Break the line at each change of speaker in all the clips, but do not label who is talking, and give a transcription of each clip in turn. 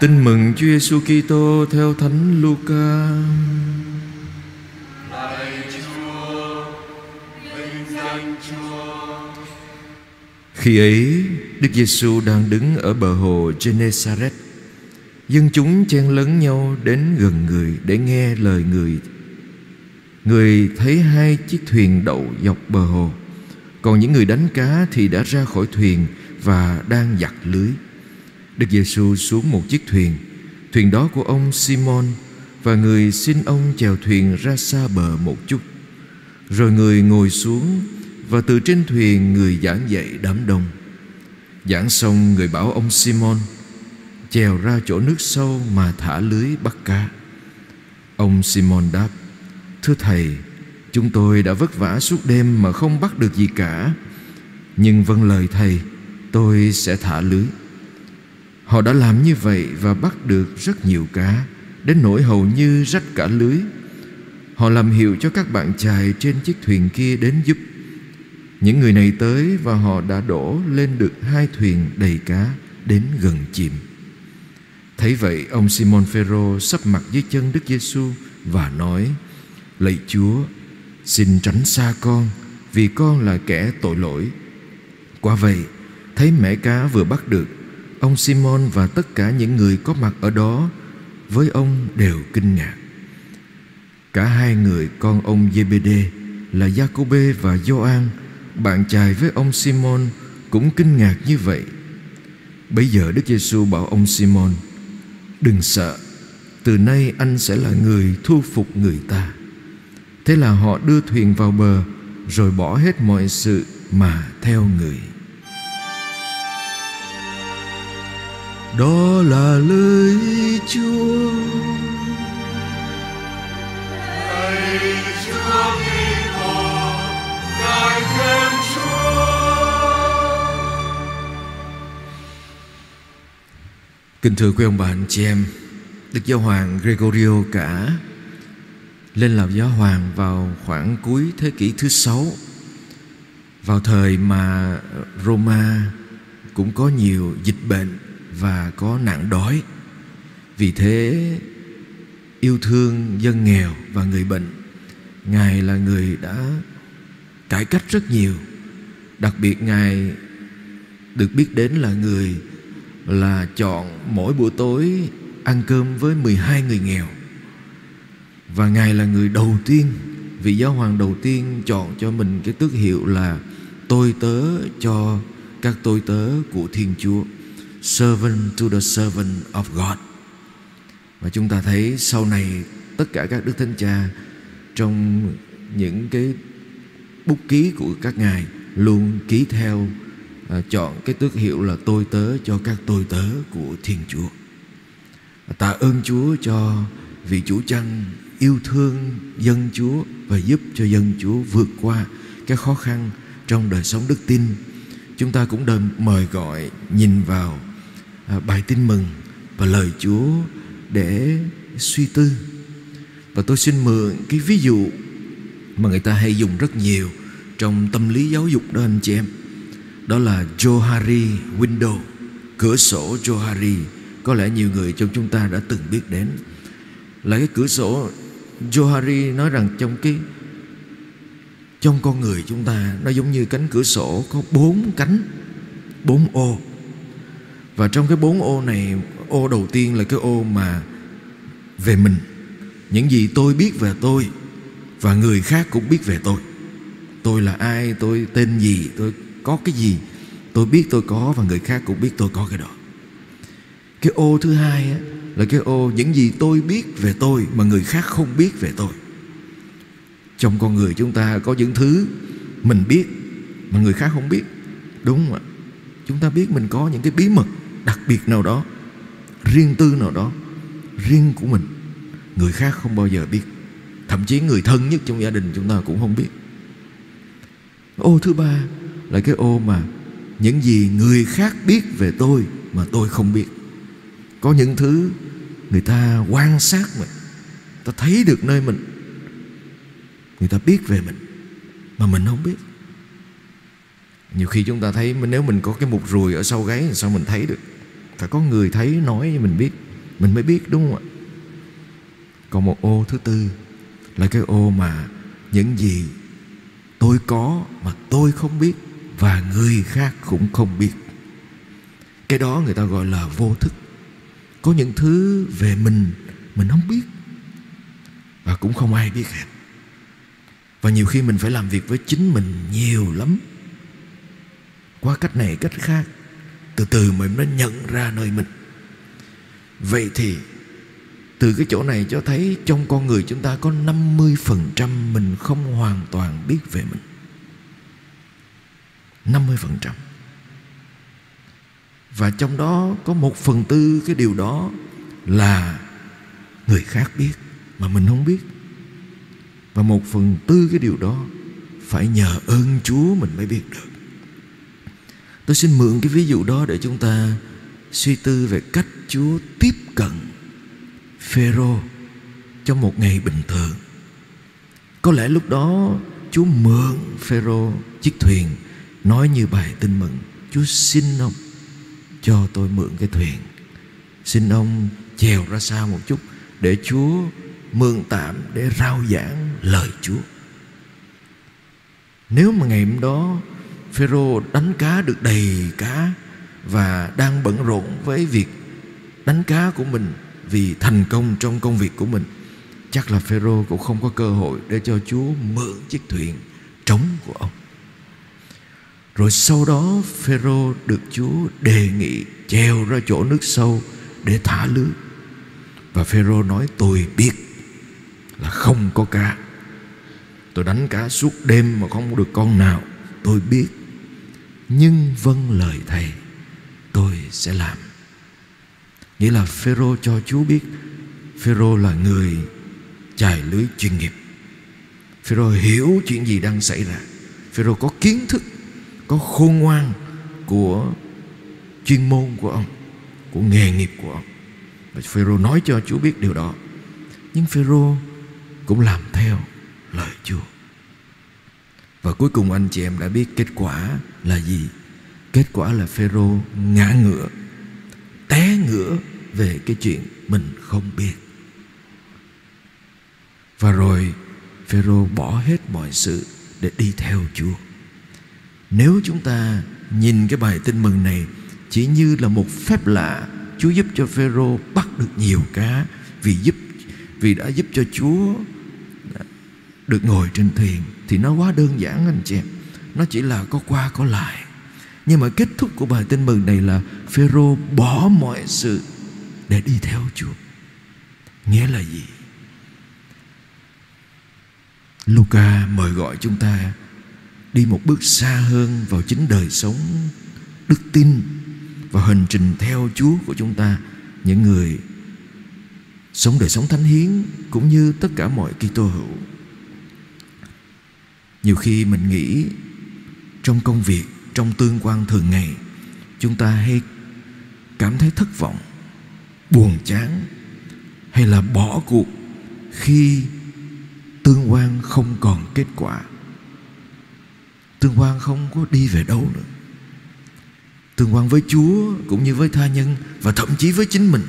Tin mừng Chúa Giêsu Kitô theo Thánh Luca. Khi ấy, Đức Giêsu đang đứng ở bờ hồ Genesaret. Dân chúng chen lấn nhau đến gần người để nghe lời người. Người thấy hai chiếc thuyền đậu dọc bờ hồ. Còn những người đánh cá thì đã ra khỏi thuyền và đang giặt lưới. Đức Giêsu xuống một chiếc thuyền, thuyền đó của ông Simon và người xin ông chèo thuyền ra xa bờ một chút. Rồi người ngồi xuống và từ trên thuyền người giảng dạy đám đông. Giảng xong người bảo ông Simon chèo ra chỗ nước sâu mà thả lưới bắt cá. Ông Simon đáp: "Thưa thầy, chúng tôi đã vất vả suốt đêm mà không bắt được gì cả, nhưng vâng lời thầy, tôi sẽ thả lưới." Họ đã làm như vậy và bắt được rất nhiều cá Đến nỗi hầu như rách cả lưới. Họ làm hiệu cho các bạn chài trên chiếc thuyền kia đến giúp. Những người này tới và họ đã đổ lên được hai thuyền đầy cá đến gần chìm. Thấy vậy ông Simon Phêrô sắp mặt dưới chân Đức Giêsu và nói: Lạy Chúa, xin tránh xa con vì con là kẻ tội lỗi. Quả vậy, thấy mẻ cá vừa bắt được Ông Simon và tất cả những người có mặt ở đó Với ông đều kinh ngạc. Cả hai người, con ông Jebede Là Jacobe và Gioan, Bạn trai với ông Simon Cũng kinh ngạc như vậy. Bây giờ Đức Giêsu bảo ông Simon, Đừng sợ, Từ nay anh sẽ là người thu phục người ta. Thế là họ đưa thuyền vào bờ, Rồi bỏ hết mọi sự mà theo người. Đó là lời Chúa.
Chúa Kitô, Chúa.
Kính thưa quý ông bà anh chị em, Đức Giáo Hoàng Gregorio cả lên làm giáo hoàng vào khoảng cuối thế kỷ thứ sáu vào thời mà Roma cũng có nhiều dịch bệnh và có nạn đói. Vì thế, yêu thương dân nghèo và người bệnh, ngài là người đã cải cách rất nhiều. Đặc biệt, ngài được biết đến là người là chọn mỗi buổi tối ăn cơm với 12 người nghèo. Và ngài là người đầu tiên, vị giáo hoàng đầu tiên chọn cho mình cái tước hiệu là tôi tớ cho các tôi tớ của Thiên Chúa servant to the servant of God. Và chúng ta thấy sau này tất cả các đức thánh cha trong những cái bút ký của các ngài luôn ký theo à, chọn cái tước hiệu là tôi tớ cho các tôi tớ của Thiên Chúa. Tạ ơn Chúa cho vị chủ chăn yêu thương dân Chúa và giúp cho dân Chúa vượt qua các khó khăn trong đời sống đức tin. Chúng ta cũng đừng mời gọi nhìn vào À, bài tin mừng và lời Chúa để suy tư. Và tôi xin mượn cái ví dụ mà người ta hay dùng rất nhiều trong tâm lý giáo dục đó anh chị em. Đó là Johari window, cửa sổ Johari. Có lẽ nhiều người trong chúng ta đã từng biết đến. Là cái cửa sổ Johari nói rằng trong cái trong con người chúng ta nó giống như cánh cửa sổ có bốn cánh, bốn ô và trong cái bốn ô này Ô đầu tiên là cái ô mà Về mình. Những gì tôi biết về tôi Và người khác cũng biết về tôi. Tôi là ai, tôi tên gì Tôi có cái gì. Tôi biết tôi có và người khác cũng biết tôi có cái đó. Cái ô thứ hai á, Là cái ô những gì tôi biết về tôi Mà người khác không biết về tôi. Trong con người chúng ta có những thứ Mình biết Mà người khác không biết. Đúng không ạ? Chúng ta biết mình có những cái bí mật đặc biệt nào đó, riêng tư nào đó, riêng của mình, người khác không bao giờ biết. Thậm chí người thân nhất trong gia đình chúng ta cũng không biết. Ô, thứ ba là cái ô mà những gì người khác biết về tôi mà tôi không biết. Có những thứ người ta quan sát mình, ta thấy được nơi mình. Người ta biết về mình mà mình không biết nhiều khi chúng ta thấy nếu mình có cái mục ruồi ở sau gáy sao mình thấy được? Phải có người thấy nói cho mình biết. Mình mới biết, đúng không ạ? Còn một ô thứ tư là cái ô mà những gì tôi có mà tôi không biết và người khác cũng không biết. Cái đó người ta gọi là vô thức. Có những thứ về mình mình không biết và cũng không ai biết hết. Và nhiều khi mình phải làm việc với chính mình nhiều lắm qua cách này cách khác, từ từ mình mới nhận ra nơi mình. Vậy thì, từ cái chỗ này cho thấy trong con người chúng ta có 50% mình không hoàn toàn biết về mình. 50% Và trong đó có một phần tư cái điều đó là người khác biết mà mình không biết. Và một phần tư cái điều đó phải nhờ ơn Chúa mình mới biết được. Tôi xin mượn cái ví dụ đó để chúng ta suy tư về cách Chúa tiếp cận Phêrô trong một ngày bình thường. Có lẽ lúc đó Chúa mượn Phêrô chiếc thuyền nói như bài tin mừng, Chúa xin ông cho tôi mượn cái thuyền. Xin ông chèo ra xa một chút để Chúa mượn tạm để rao giảng lời Chúa. Nếu mà ngày hôm đó Phêrô đánh cá được đầy cá và đang bận rộn với việc đánh cá của mình vì thành công trong công việc của mình chắc là Phêrô cũng không có cơ hội để cho Chúa mượn chiếc thuyền trống của ông. Rồi sau đó Phêrô được Chúa đề nghị treo ra chỗ nước sâu để thả lưới. Và Phêrô nói tôi biết là không có cá. Tôi đánh cá suốt đêm mà không được con nào, tôi biết. Nhưng vâng lời thầy, tôi sẽ làm. Nghĩa là Phêrô cho Chúa biết Phêrô là người chài lưới chuyên nghiệp. Phêrô hiểu chuyện gì đang xảy ra. Phêrô có kiến thức, có khôn ngoan của chuyên môn của ông, của nghề nghiệp của ông. Và Phêrô nói cho Chúa biết điều đó. Nhưng Phêrô cũng làm theo lời Chúa. Và cuối cùng anh chị em đã biết kết quả là gì? Kết quả là Phêrô ngã ngựa té ngửa về cái chuyện mình không biết và rồi Phêrô bỏ hết mọi sự để đi theo Chúa. Nếu chúng ta nhìn cái bài tin mừng này chỉ như là một phép lạ, Chúa giúp cho Phêrô bắt được nhiều cá vì giúp vì đã giúp cho Chúa được ngồi trên thuyền thì nó quá đơn giản anh chị em. Nó chỉ là có qua có lại. Nhưng mà kết thúc của bài tin mừng này là Phêrô bỏ mọi sự để đi theo Chúa. Nghĩa là gì? Luca mời gọi chúng ta đi một bước xa hơn vào chính đời sống đức tin và hành trình theo Chúa của chúng ta, những người sống đời sống thánh hiến cũng như tất cả mọi Kitô hữu. Nhiều khi mình nghĩ trong công việc, trong tương quan thường ngày, chúng ta hay cảm thấy thất vọng, buồn chán, hay là bỏ cuộc khi tương quan không còn kết quả. Tương quan không có đi về đâu nữa. Tương quan với chúa cũng như với tha nhân và thậm chí với chính mình,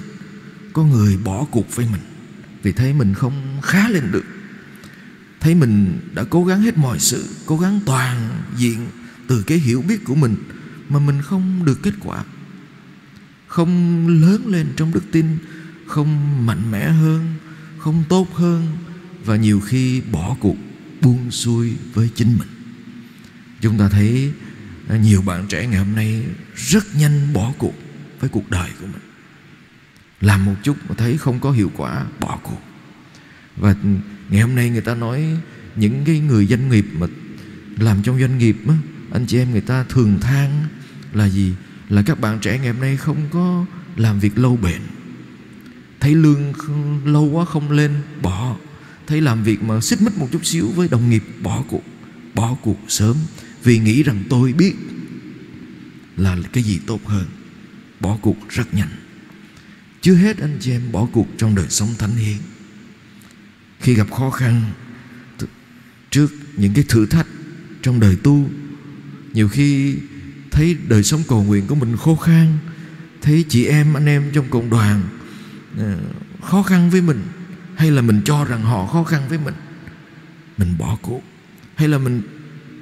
có người bỏ cuộc với mình. Vì thấy mình không khá lên được thấy mình đã cố gắng hết mọi sự, cố gắng toàn diện từ cái hiểu biết của mình mà mình không được kết quả. Không lớn lên trong đức tin, không mạnh mẽ hơn, không tốt hơn và nhiều khi bỏ cuộc, buông xuôi với chính mình. Chúng ta thấy à, nhiều bạn trẻ ngày hôm nay rất nhanh bỏ cuộc với cuộc đời của mình. Làm một chút mà thấy không có hiệu quả, bỏ cuộc. Và ngày hôm nay người ta nói những cái người doanh nghiệp mà làm trong doanh nghiệp á, anh chị em người ta thường than là gì? Là các bạn trẻ ngày hôm nay không có làm việc lâu bền. Thấy lương lâu quá không lên bỏ. Thấy làm việc mà xích mích một chút xíu với đồng nghiệp bỏ cuộc bỏ cuộc sớm. Vì nghĩ rằng tôi biết là cái gì tốt hơn. Bỏ cuộc rất nhanh. Chưa hết anh chị em bỏ cuộc trong đời sống thánh hiến khi gặp khó khăn trước những cái thử thách trong đời tu, nhiều khi thấy đời sống cầu nguyện của mình khô khan, thấy chị em, anh em trong cộng đoàn ờ, khó khăn với mình, hay là mình cho rằng họ khó khăn với mình mình bỏ cuộc. Hay là mình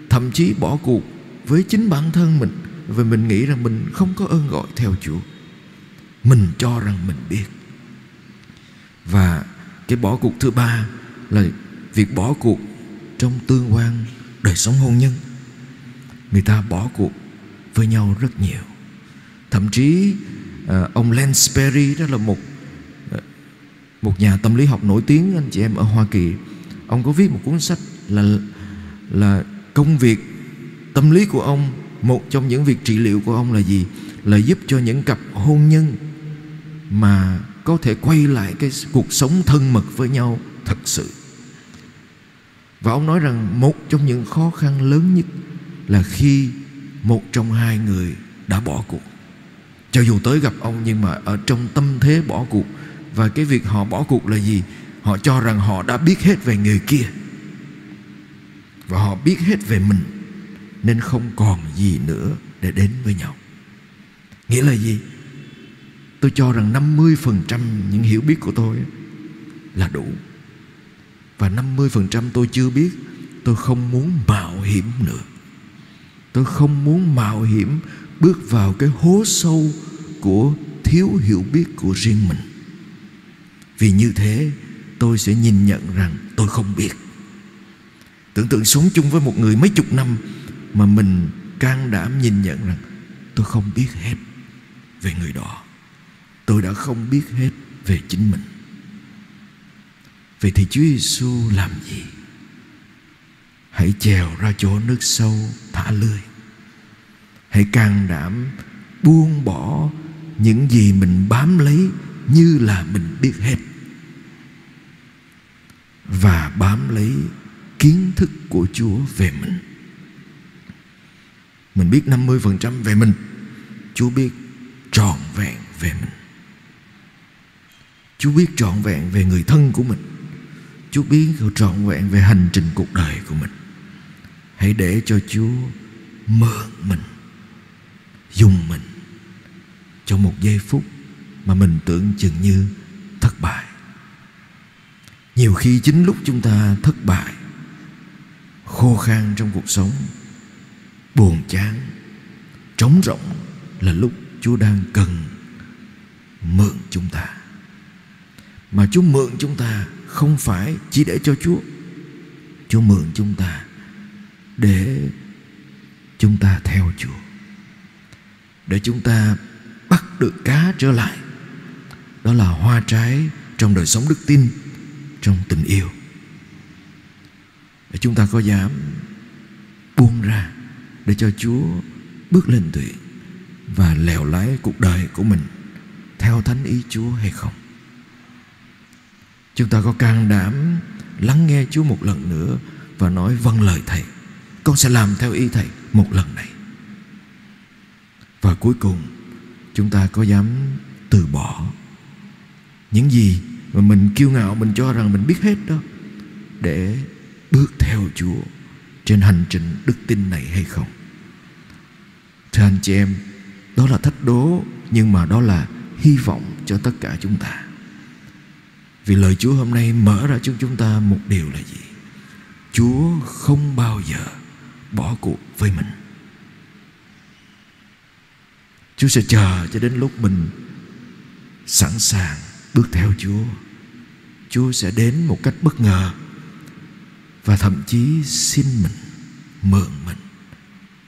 thậm chí bỏ cuộc với chính bản thân mình và mình nghĩ rằng mình không có ơn gọi theo Chúa. Mình cho rằng mình biết. Và cái bỏ cuộc thứ ba là việc bỏ cuộc trong tương quan đời sống hôn nhân. Người ta bỏ cuộc với nhau rất nhiều. Thậm chí à, ông Lance Perry đó là một à, một nhà tâm lý học nổi tiếng anh chị em ở Hoa Kỳ ông có viết một cuốn sách là là công việc tâm lý của ông một trong những việc trị liệu của ông là gì? Là giúp cho những cặp hôn nhân mà có thể quay lại cái cuộc sống thân mật với nhau thật sự. Và ông nói rằng một trong những khó khăn lớn nhất là khi một trong hai người đã bỏ cuộc. Cho dù tới gặp ông nhưng mà ở trong tâm thế bỏ cuộc, và cái việc họ bỏ cuộc là gì? Họ cho rằng họ đã biết hết về người kia. Và họ biết hết về mình, nên không còn gì nữa để đến với nhau. Nghĩa là gì? Tôi cho rằng 50% những hiểu biết của tôi là đủ. Và 50% tôi chưa biết, tôi không muốn mạo hiểm nữa. Tôi không muốn mạo hiểm bước vào cái hố sâu của thiếu hiểu biết của riêng mình. Vì như thế, tôi sẽ nhìn nhận rằng tôi không biết. Tưởng tượng sống chung với một người mấy chục năm mà mình can đảm nhìn nhận rằng tôi không biết hết về người đó tôi đã không biết hết về chính mình. Vậy thì Chúa Giêsu làm gì? Hãy chèo ra chỗ nước sâu thả lưới. Hãy can đảm buông bỏ những gì mình bám lấy như là mình biết hết. Và bám lấy kiến thức của Chúa về mình. Mình biết 50% về mình, Chúa biết trọn vẹn về mình. Chúa biết trọn vẹn về người thân của mình. Chúa biết trọn vẹn về hành trình cuộc đời của mình. Hãy để cho Chúa mượn mình, dùng mình trong một giây phút mà mình tưởng chừng như thất bại. Nhiều khi chính lúc chúng ta thất bại khô khan trong cuộc sống buồn chán trống rỗng là lúc chúa đang cần mượn chúng ta mà chúa mượn chúng ta không phải chỉ để cho chúa. Chúa mượn chúng ta để chúng ta theo chúa. Để chúng ta bắt được cá trở lại. Đó là hoa trái trong đời sống đức tin, trong tình yêu. Để chúng ta có dám buông ra để cho Chúa bước lên thuyền và lèo lái cuộc đời của mình theo thánh ý Chúa hay không? Chúng ta có can đảm lắng nghe Chúa một lần nữa và nói vâng lời Thầy. Con sẽ làm theo ý Thầy một lần này. Và cuối cùng chúng ta có dám từ bỏ những gì mà mình kiêu ngạo mình cho rằng mình biết hết đó để bước theo Chúa trên hành trình đức tin này hay không? Thưa anh chị em, đó là thách đố nhưng mà đó là hy vọng cho tất cả chúng ta. Vì lời Chúa hôm nay mở ra cho chúng ta một điều là gì? Chúa không bao giờ bỏ cuộc với mình. Chúa sẽ chờ cho đến lúc mình sẵn sàng bước theo Chúa. Chúa sẽ đến một cách bất ngờ và thậm chí xin mình, mượn mình,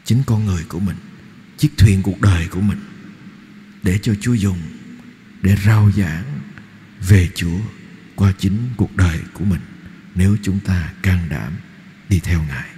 chính con người của mình, chiếc thuyền cuộc đời của mình để cho Chúa dùng để rao giảng về Chúa qua chính cuộc đời của mình nếu chúng ta can đảm đi theo Ngài.